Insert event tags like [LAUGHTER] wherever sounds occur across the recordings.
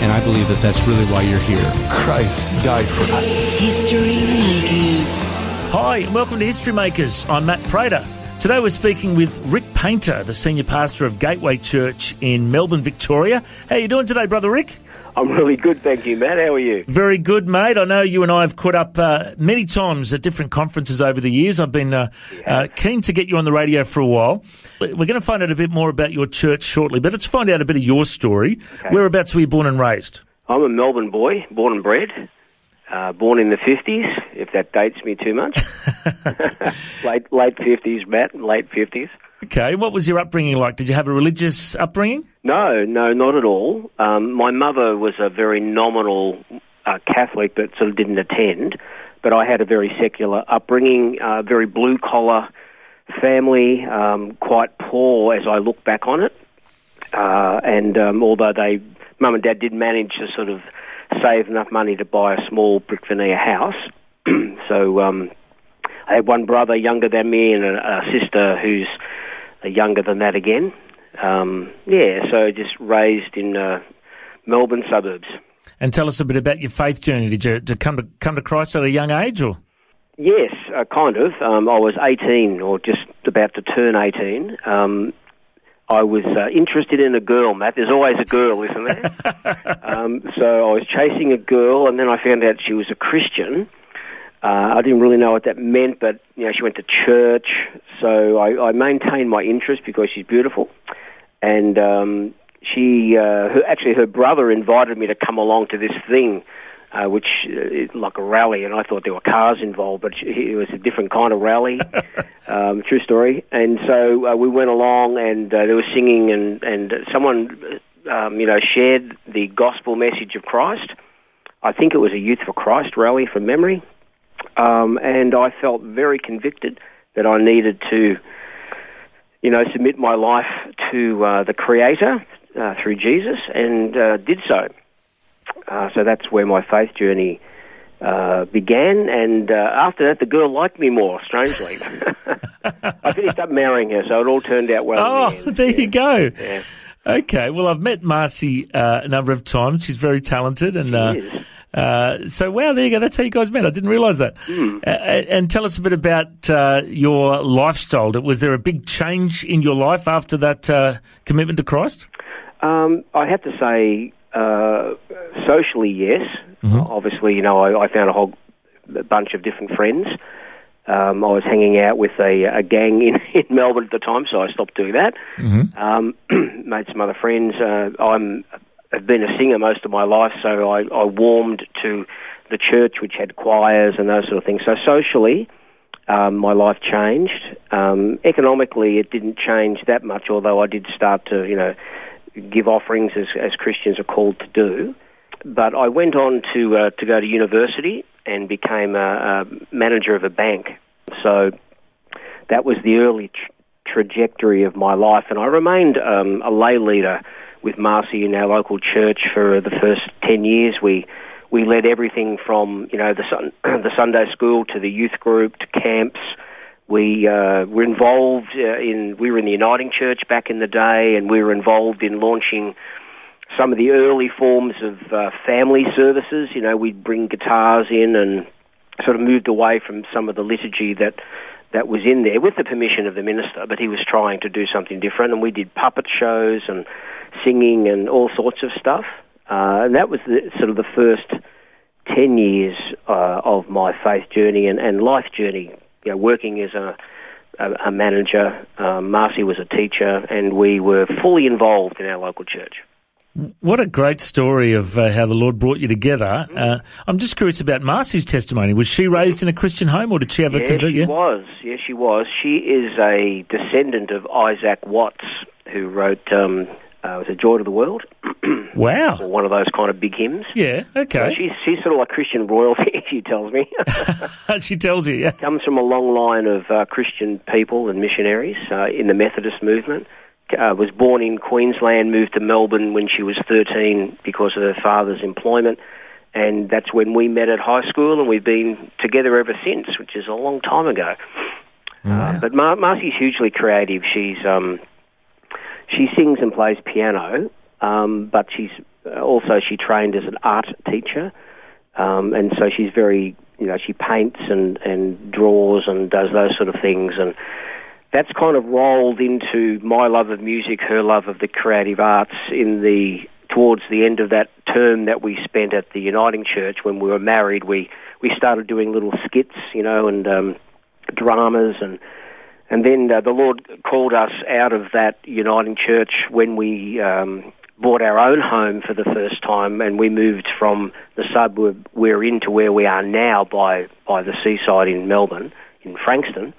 And I believe that that's really why you're here. Christ died for us. History Makers. Hi, and welcome to History Makers. I'm Matt Prater. Today we're speaking with Rick Paynter, the senior pastor of Gateway Church in Melbourne, Victoria. How you doing today, brother Rick? I'm really good, thank you, Matt. How are you? Very good, mate. I know you and I have caught up uh, many times at different conferences over the years. I've been uh, uh, keen to get you on the radio for a while. We're going to find out a bit more about your church shortly, but let's find out a bit of your story. Whereabouts were you born and raised? I'm a Melbourne boy, born and bred. Uh, born in the 50s, if that dates me too much. [LAUGHS] [LAUGHS] late late 50s, Matt, late 50s. Okay, what was your upbringing like? Did you have a religious upbringing? No, no, not at all. Um, my mother was a very nominal uh, Catholic, but sort of didn't attend. But I had a very secular upbringing, uh, very blue collar family, um, quite poor as I look back on it. Uh, and um, although they, mum and dad did manage to sort of save enough money to buy a small brick veneer house, [CLEARS THROAT] so um, I had one brother younger than me and a, a sister who's younger than that again. Um, yeah, so just raised in uh, Melbourne suburbs. And tell us a bit about your faith journey. Did you, did you come to come to Christ at a young age, or Yes, uh, kind of. Um, I was 18 or just about to turn 18. Um, I was uh, interested in a girl, Matt. There's always a girl, isn't there? [LAUGHS] um, so I was chasing a girl, and then I found out she was a Christian. Uh, I didn't really know what that meant, but you know, she went to church, so I, I maintained my interest because she's beautiful, and um, she, uh, her, actually, her brother invited me to come along to this thing, uh, which uh, is like a rally, and I thought there were cars involved, but it was a different kind of rally. [LAUGHS] um, true story. And so uh, we went along, and uh, there was singing, and and someone, um, you know, shared the gospel message of Christ. I think it was a Youth for Christ rally from memory. Um, and I felt very convicted that I needed to, you know, submit my life to uh, the Creator uh, through Jesus, and uh, did so. Uh, so that's where my faith journey uh, began, and uh, after that, the girl liked me more. Strangely, [LAUGHS] I finished up marrying her, so it all turned out well. oh, the there you go. Yeah. Okay, well, I've met Marcy uh, a number of times. She's very talented, and uh, so wow, there you go. That's how you guys met. I didn't realise that. Hmm. Uh, and tell us a bit about uh, your lifestyle. Was there a big change in your life after that uh, commitment to Christ? Um, I have to say, uh, socially, yes. Obviously, you know, I, I found a whole bunch of different friends. Um, I was hanging out with a, a gang in, [LAUGHS] in Melbourne at the time, so I stopped doing that. Um, [CLEARS THROAT] made some other friends. Uh, I'm have been a singer most of my life, so I, I warmed to the church, which had choirs and those sort of things. So socially, um, my life changed. Um, economically, it didn't change that much, although I did start to, you know, give offerings as, as Christians are called to do. But I went on to uh, to go to university and became a, a manager of a bank. So that was the early tr- trajectory of my life, and I remained um, a lay leader with Marcy in our local church for the first ten years. We we led everything from you know the sun, [CLEARS THROAT] the Sunday school to the youth group to camps. We uh, were involved uh, in we were in the Uniting Church back in the day, and we were involved in launching some of the early forms of uh, family services. You know, we'd bring guitars in and sort of moved away from some of the liturgy that that was in there with the permission of the minister, but he was trying to do something different, and we did puppet shows and singing and all sorts of stuff. uh, and that was the, sort of the first ten years uh, of my faith journey and, and life journey. You know, working as a a, a manager, um, Marcy was a teacher, and we were fully involved in our local church. What a great story of uh, how the Lord brought you together. Uh, I'm just curious about Marcy's testimony. Was she raised in a Christian home, or did she have a Yeah, convert? she was. Yes, she was. She is a descendant of Isaac Watts, who wrote um, uh, was it Joy to the World? [CLEARS THROAT] Wow. or one of those kind of big hymns. Yeah. So Okay. she's she's sort of like Christian royalty. [LAUGHS] she tells me. [LAUGHS] she tells you. Yeah. Comes from a long line of uh, Christian people and missionaries uh, in the Methodist movement. Uh, was born in Queensland, moved to Melbourne when she was 13 because of her father's employment, and that's when we met at high school, and we've been together ever since, which is a long time ago. Uh, but Mar- Marcy's hugely creative. She's um, she sings and plays piano, um, but she's uh, also she trained as an art teacher, um, and so she's very you know she paints and and draws and does those sort of things, and that's kind of rolled into my love of music, her love of the creative arts in the towards the end of that term that we spent at the Uniting Church when we were married. We we started doing little skits, you know, and um, dramas and and then uh, the Lord called us out of that Uniting Church when we um, bought our own home for the first time, and we moved from the suburb we're in to where we are now by by the seaside in Melbourne, in Frankston.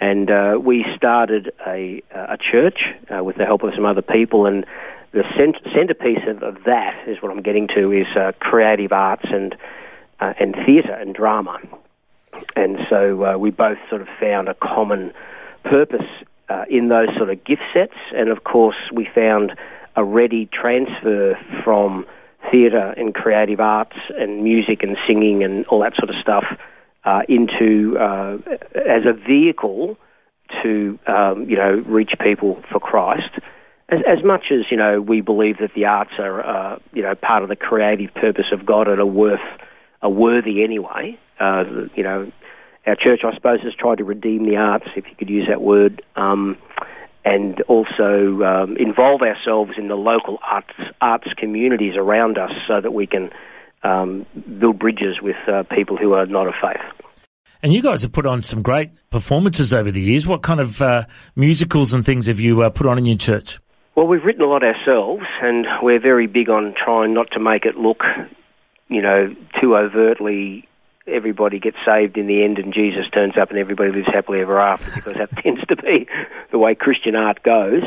And uh, we started a a church uh, with the help of some other people, and the cent- centerpiece of, of that is what I'm getting to is uh, creative arts and uh, and theatre and drama. And so uh, we both sort of found a common purpose uh, in those sort of gift sets, and of course we found a ready transfer from theatre and creative arts and music and singing and all that sort of stuff uh, into uh, as a vehicle to um, you know reach people for Christ. As, as much as you know, we believe that the arts are uh, you know part of the creative purpose of God and are worth are worthy anyway. Uh, you know, our church, I suppose, has tried to redeem the arts, if you could use that word, um, and also um, involve ourselves in the local arts arts communities around us, so that we can um, build bridges with uh, people who are not of faith. And you guys have put on some great performances over the years. What kind of uh, musicals and things have you uh, put on in your church? Well, we've written a lot ourselves, and we're very big on trying not to make it look, you know, too overtly. Everybody gets saved in the end, and Jesus turns up, and everybody lives happily ever after, because that [LAUGHS] tends to be the way Christian art goes.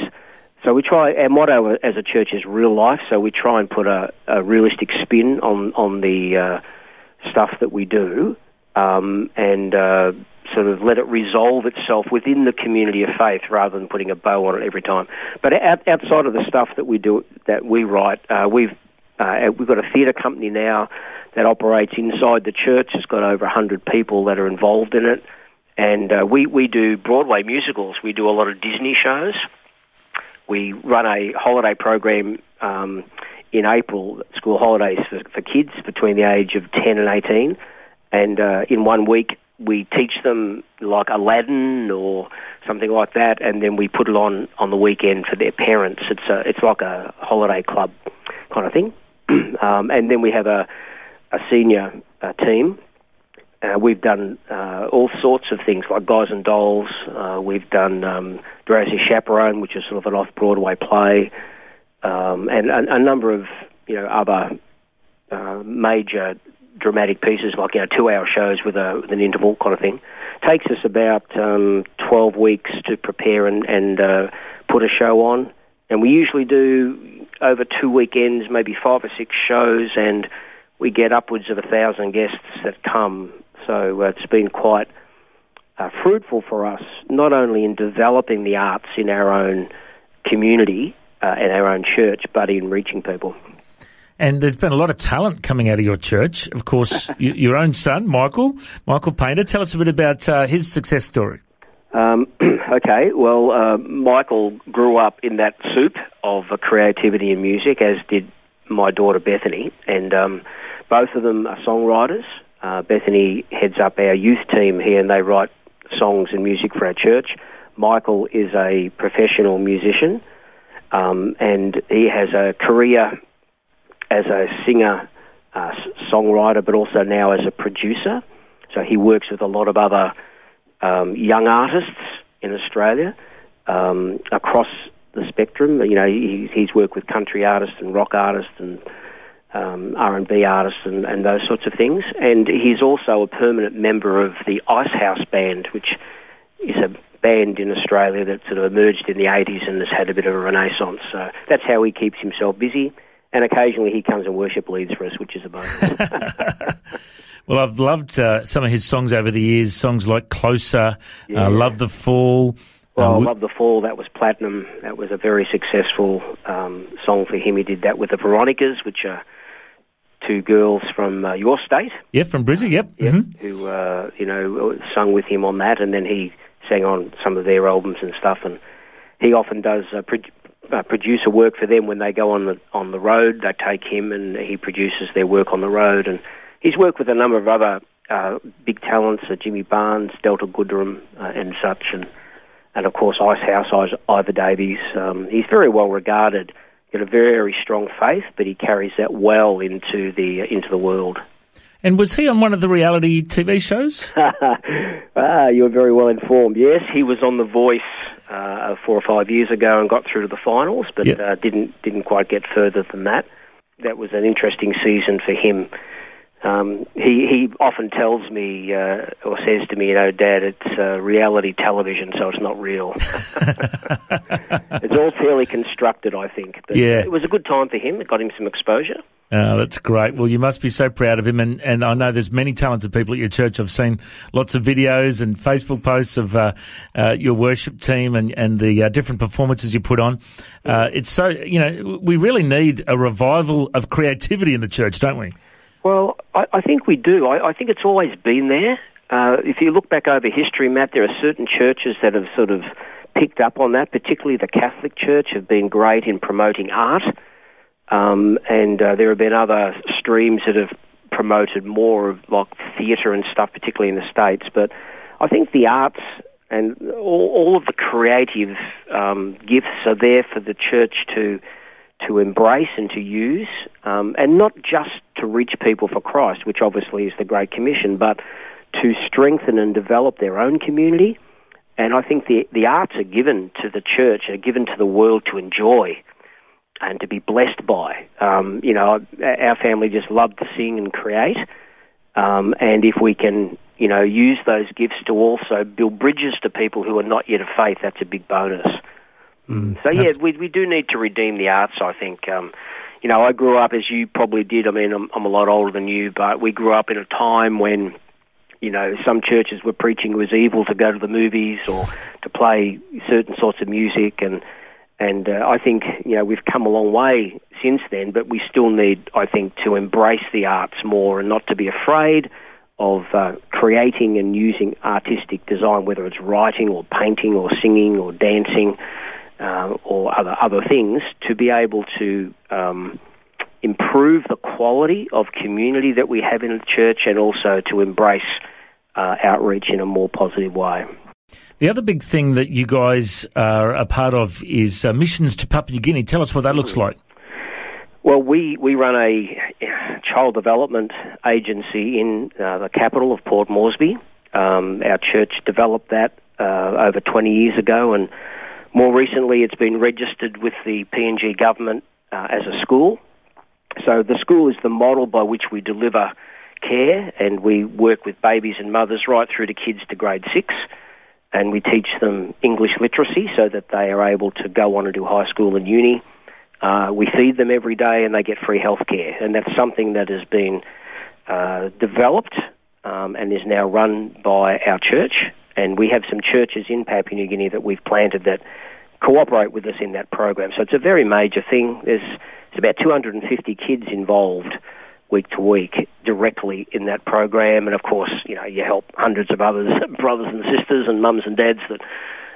So we try. Our motto as a church is real life. So we try and put a, a realistic spin on on the uh, stuff that we do, um, and uh, sort of let it resolve itself within the community of faith rather than putting a bow on it every time. But out, outside of the stuff that we do, that we write, uh, we've uh, we've got a theatre company now that operates inside the church. It's got over 100 people that are involved in it. And uh, we, we do Broadway musicals. We do a lot of Disney shows. We run a holiday program um, in April, school holidays for, for kids between the age of 10 and 18. And uh, in one week, we teach them like Aladdin or something like that, and then we put it on on the weekend for their parents. It's a, it's like a holiday club kind of thing. [CLEARS THROAT] um, and then we have a a senior uh, team. Uh, we've done uh, all sorts of things like Guys and Dolls. Uh, we've done um, Drowsy Chaperone, which is sort of an off-Broadway play, um, and a, a number of you know other uh, major dramatic pieces, like you know two-hour shows with, a, with an interval kind of thing. Takes us about um, 12 weeks to prepare and, and put a show on, and we usually do over two weekends, maybe five or six shows, and we get upwards of a thousand guests that come. So uh, it's been quite uh, fruitful for us, not only in developing the arts in our own community uh, and our own church, but in reaching people. And there's been a lot of talent coming out of your church. Of course, [LAUGHS] your own son, Michael, Michael Paynter. Tell us a bit about uh, his success story. Um, [CLEARS THROAT] okay, well, uh, Michael grew up in that soup of uh, creativity and music, as did my daughter Bethany, and um, both of them are songwriters. Uh, Bethany heads up our youth team here, and they write songs and music for our church. Michael is a professional musician, um, and he has a career as a singer, uh, songwriter, but also now as a producer. So he works with a lot of other um, young artists in Australia um, across the spectrum. You know, he, he's worked with country artists and rock artists and um, R&B artists and, and those sorts of things. And he's also a permanent member of the Icehouse Band, which is a band in Australia that sort of emerged in the 80s and has had a bit of a renaissance. So that's how he keeps himself busy. And occasionally he comes and worship leads for us, which is a bonus. [LAUGHS] [LAUGHS] Well, I've loved uh, some of his songs over the years. Songs like "Closer," Yeah. uh, "Love the Fall." Well, uh, I Love the Fall, that was platinum. That was a very successful um, song for him. He did that with the Veronicas, which are two girls from uh, your state. yeah, from Brizzy. Yep. Yep, Mhm. who uh, you know sung with him on that, and then he sang on some of their albums and stuff. And he often does uh, pro- uh, producer work for them when they go on the on the road. They take him, and he produces their work on the road. And he's worked with a number of other uh, big talents, uh, Jimmy Barnes, Delta Goodrem, uh, and such, and and of course Icehouse, Is- Iva Davies. Um, he's very well regarded. Got a very strong faith, but he carries that well into the into the world. And was he on one of the reality TV shows? [LAUGHS] ah, you're very well informed. Yes, he was on The Voice uh, four or five years ago and got through to the finals, but Yep. uh, didn't didn't quite get further than that. That was an interesting season for him. Um, he he often tells me uh, or says to me, you know, Dad, it's uh, reality television, so it's not real. [LAUGHS] it's all fairly constructed, I think. But Yeah. it was a good time for him. It got him some exposure. Oh, that's great. Well, you must be so proud of him, and, and I know there's many talented people at your church. I've seen lots of videos and Facebook posts of uh, uh, your worship team and and the uh, different performances you put on. Uh, it's so you know we really need a revival of creativity in the church, don't we? Well, I, I think we do. I, I think it's always been there. Uh, if you look back over history, Matt, there are certain churches that have sort of picked up on that. Particularly the Catholic Church have been great in promoting art, um, and uh, there have been other streams that have promoted more of like theatre and stuff, particularly in the states. But I think the arts and all, all of the creative um, gifts are there for the church to to embrace and to use, um, and not just to reach people for Christ, which obviously is the Great Commission, but to strengthen and develop their own community. And I think the the arts are given to the church, are given to the world to enjoy and to be blessed by. Um, you know, our family just loved to sing and create, um, and if we can, you know, use those gifts to also build bridges to people who are not yet of faith, that's a big bonus. So yeah, we we do need to redeem the arts. I think. Um, you know, I grew up as you probably did. I mean, I'm, I'm a lot older than you, but we grew up in a time when, you know, some churches were preaching it was evil to go to the movies or to play certain sorts of music, and and uh, I think you know we've come a long way since then, but we still need, I think, to embrace the arts more and not to be afraid of uh, creating and using artistic design, whether it's writing or painting or singing or dancing uh, or other other things, to be able to um, improve the quality of community that we have in the church, and also to embrace uh, outreach in a more positive way. The other big thing that you guys are a part of is uh, missions to Papua New Guinea. Tell us what that looks like. Well, we, we run a child development agency in uh, the capital of Port Moresby. Um, our church developed that uh, over 20 years ago, and more recently it's been registered with the PNG government uh, as a school. So the school is the model by which we deliver care, and we work with babies and mothers right through to kids to grade six. And we teach them English literacy so that they are able to go on and do high school and uni. Uh, we feed them every day and they get free health care. And that's something that has been uh, developed um, and is now run by our church. And we have some churches in Papua New Guinea that we've planted that cooperate with us in that program. So it's a very major thing. There's, there's about 250 kids involved week to week directly in that program. And of course, you know, you help hundreds of others, [LAUGHS] brothers and sisters and mums and dads that,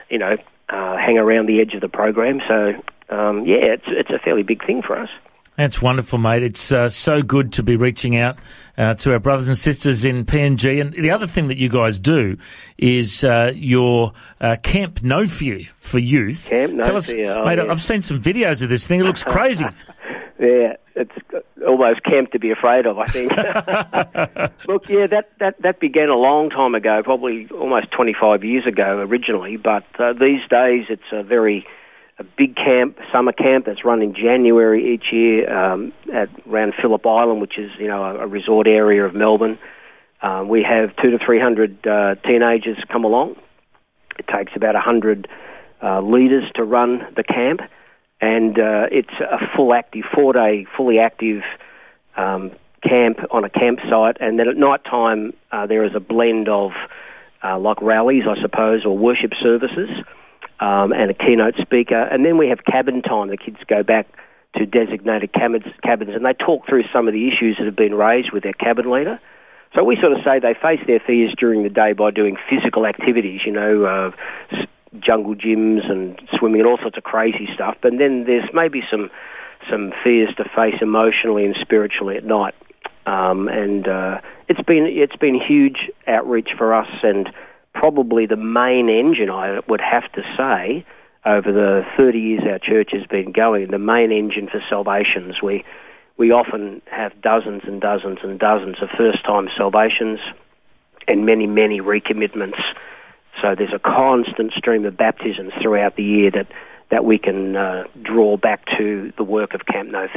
you know, uh, hang around the edge of the program. So, um, yeah, it's, it's a fairly big thing for us. That's wonderful, mate. It's uh, so good to be reaching out uh, to our brothers and sisters in PNG. And the other thing that you guys do is uh, your uh, Camp No Fear for youth. Camp No Tell us, Fear, oh, mate. yes. I've seen some videos of this thing. It looks crazy. [LAUGHS] yeah, it's almost camp to be afraid of. I think. [LAUGHS] Look, yeah, that, that that began a long time ago, probably almost 25 years ago originally. But uh, these days, it's a very a big camp, summer camp that's run in January each year um, at around Phillip Island, which is you know a, a resort area of Melbourne. Um, we have two to three hundred uh, teenagers come along. It takes about a hundred uh, leaders to run the camp, and uh, it's a full active, four day, fully active um, camp on a campsite. And then at night time, uh, there is a blend of uh, like rallies, I suppose, or worship services um, and a keynote speaker. And then we have cabin time. The kids go back to designated cabins, cabins and they talk through some of the issues that have been raised with their cabin leader. So we sort of say they face their fears during the day by doing physical activities, you know, uh, jungle gyms and swimming and all sorts of crazy stuff. But then there's maybe some some fears to face emotionally and spiritually at night. Um, and uh, it's been it's been huge outreach for us and probably the main engine, I would have to say, over the 30 years our church has been going, the main engine for salvations. We, we often have dozens and dozens and dozens of first-time salvations and many, many recommitments. So there's a constant stream of baptisms throughout the year that, that we can uh, draw back to the work of Camp No.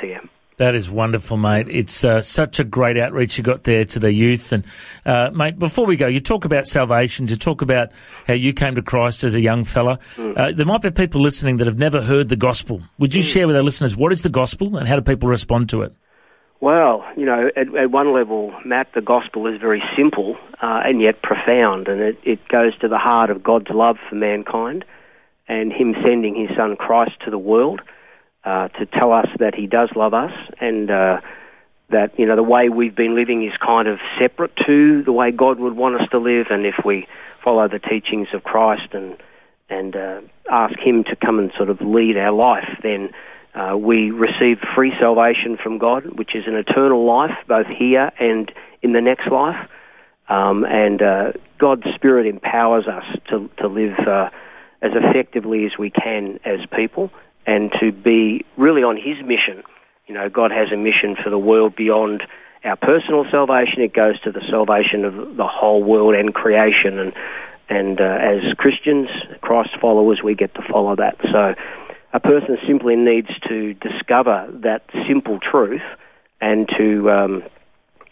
That is wonderful, mate. It's uh, such a great outreach you got there to the youth. And, uh, mate, before we go, you talk about salvation, you talk about how you came to Christ as a young fella. Mm. Uh, there might be people listening that have never heard the gospel. Would you mm. share with our listeners what is the gospel and how do people respond to it? Well, you know, at, at one level, Matt, the gospel is very simple uh, and yet profound, and it, it goes to the heart of God's love for mankind and Him sending His Son Christ to the world uh, to tell us that He does love us and uh, that you know the way we've been living is kind of separate to the way God would want us to live, and if we follow the teachings of Christ and and uh, ask Him to come and sort of lead our life, then uh, we receive free salvation from God, which is an eternal life, both here and in the next life. Um, and uh, God's Spirit empowers us to to live uh, as effectively as we can as people and to be really on His mission. You know, God has a mission for the world beyond our personal salvation. It goes to the salvation of the whole world and creation. And and uh, as Christians, Christ followers, we get to follow that. So a person simply needs to discover that simple truth and to um,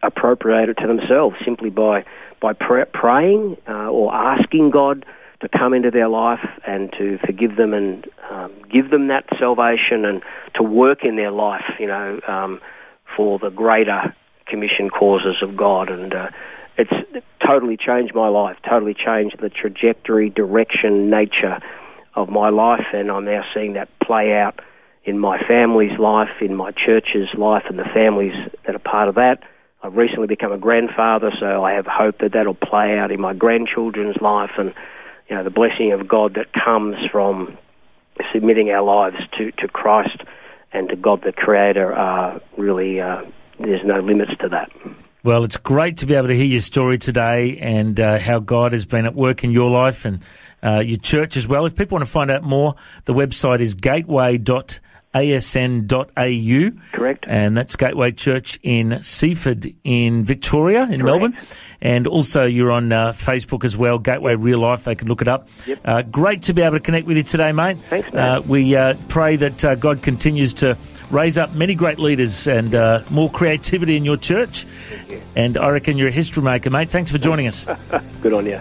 appropriate it to themselves simply by by praying uh, or asking God to come into their life and to forgive them and um, give them that salvation and to work in their life, you know, um, for the greater commission causes of God. And uh, it's totally changed my life, totally changed the trajectory, direction, nature of my life, and I'm now seeing that play out in my family's life, in my church's life, and the families that are part of that. I've recently become a grandfather, so I have hope that that'll play out in my grandchildren's life and you know, the blessing of God that comes from submitting our lives to, to Christ and to God the Creator are really, uh, there's no limits to that. Well, it's great to be able to hear your story today and uh, how God has been at work in your life and uh, your church as well. If people want to find out more, the website is gateway.com asn.au. Correct. And that's Gateway Church in Seaford in Victoria, in Correct. Melbourne. And also you're on uh, Facebook as well, Gateway. Real Life. They can look it up. Yep. Uh, great to be able to connect with you today, mate. Thanks, mate. Uh, we uh, pray that uh, God continues to raise up many great leaders and uh, more creativity in your church. You. And I reckon you're a history maker, mate. Thanks for joining us. [LAUGHS] Good on you.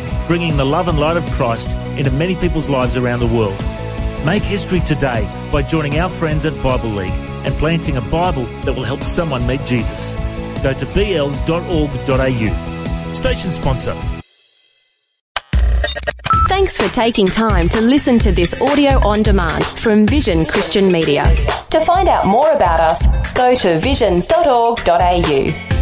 bringing the love and light of Christ into many people's lives around the world. Make history today by joining our friends at Bible League and planting a Bible that will help someone meet Jesus. Go to bl.org.au. Station sponsor. Thanks for taking time to listen to this audio on demand from Vision Christian Media. To find out more about us, go to vision.org.au.